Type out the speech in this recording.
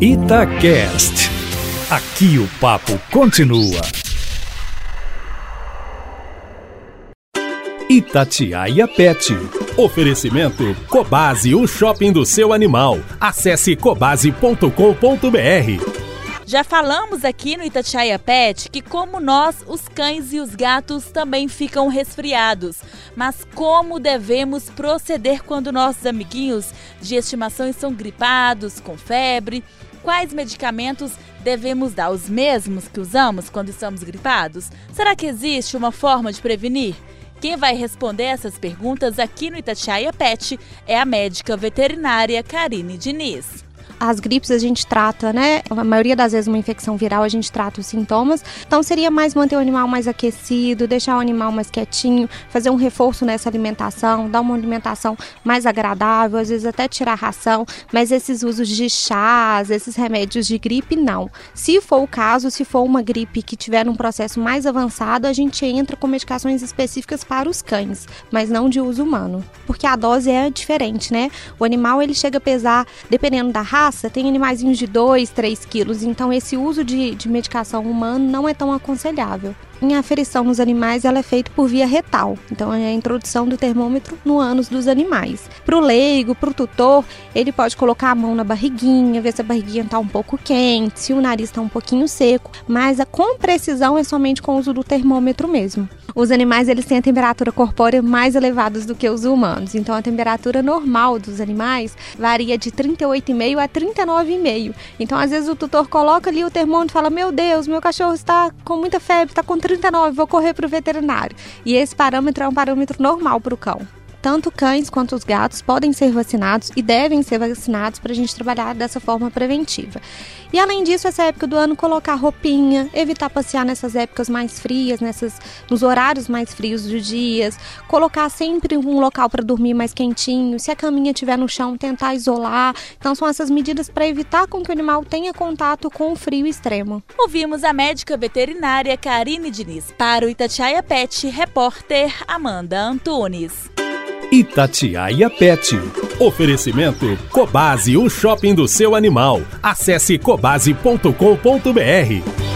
Itacast. Aqui o papo continua. Itatiaia Pet. Oferecimento Cobase, o shopping do seu animal. Acesse cobase.com.br. Já falamos aqui no Itatiaia Pet que, como nós, os cães e os gatos também ficam resfriados. Mas como devemos proceder quando nossos amiguinhos de estimação estão gripados, com febre? Quais medicamentos devemos dar? Os mesmos que usamos quando estamos gripados? Será que existe uma forma de prevenir? Quem vai responder essas perguntas aqui no Itatiaia Pet é a médica veterinária Karine Diniz. As gripes a gente trata, né? A maioria das vezes uma infecção viral a gente trata os sintomas. Então seria mais manter o animal mais aquecido, deixar o animal mais quietinho, fazer um reforço nessa alimentação, dar uma alimentação mais agradável, às vezes até tirar ração, mas esses usos de chás, esses remédios de gripe não. Se for o caso, se for uma gripe que tiver um processo mais avançado, a gente entra com medicações específicas para os cães, mas não de uso humano, porque a dose é diferente, né? O animal ele chega a pesar, dependendo da raça raça tem animaizinhos de 2, 3 quilos, então esse uso de, de medicação humana não é tão aconselhável. Em aferição nos animais, ela é feita por via retal, então é a introdução do termômetro no ânus dos animais. Para o leigo, para o tutor, ele pode colocar a mão na barriguinha, ver se a barriguinha está um pouco quente, se o nariz está um pouquinho seco, mas a, com precisão é somente com o uso do termômetro mesmo. Os animais eles têm a temperatura corpórea mais elevada do que os humanos, então a temperatura normal dos animais varia de 38,5 a 39,5. Então às vezes o tutor coloca ali o termômetro e fala: Meu Deus, meu cachorro está com muita febre, está com 39, vou correr para o veterinário. E esse parâmetro é um parâmetro normal para o cão. Tanto cães quanto os gatos podem ser vacinados e devem ser vacinados para a gente trabalhar dessa forma preventiva. E além disso, essa época do ano, colocar roupinha, evitar passear nessas épocas mais frias, nessas, nos horários mais frios dos dias, colocar sempre um local para dormir mais quentinho. Se a caminha estiver no chão, tentar isolar. Então, são essas medidas para evitar com que o animal tenha contato com o frio extremo. Ouvimos a médica veterinária Karine Diniz para o Itatiaia Pet, repórter Amanda Antunes. Itatiaia Pet. Oferecimento Cobase, o shopping do seu animal. Acesse cobase.com.br.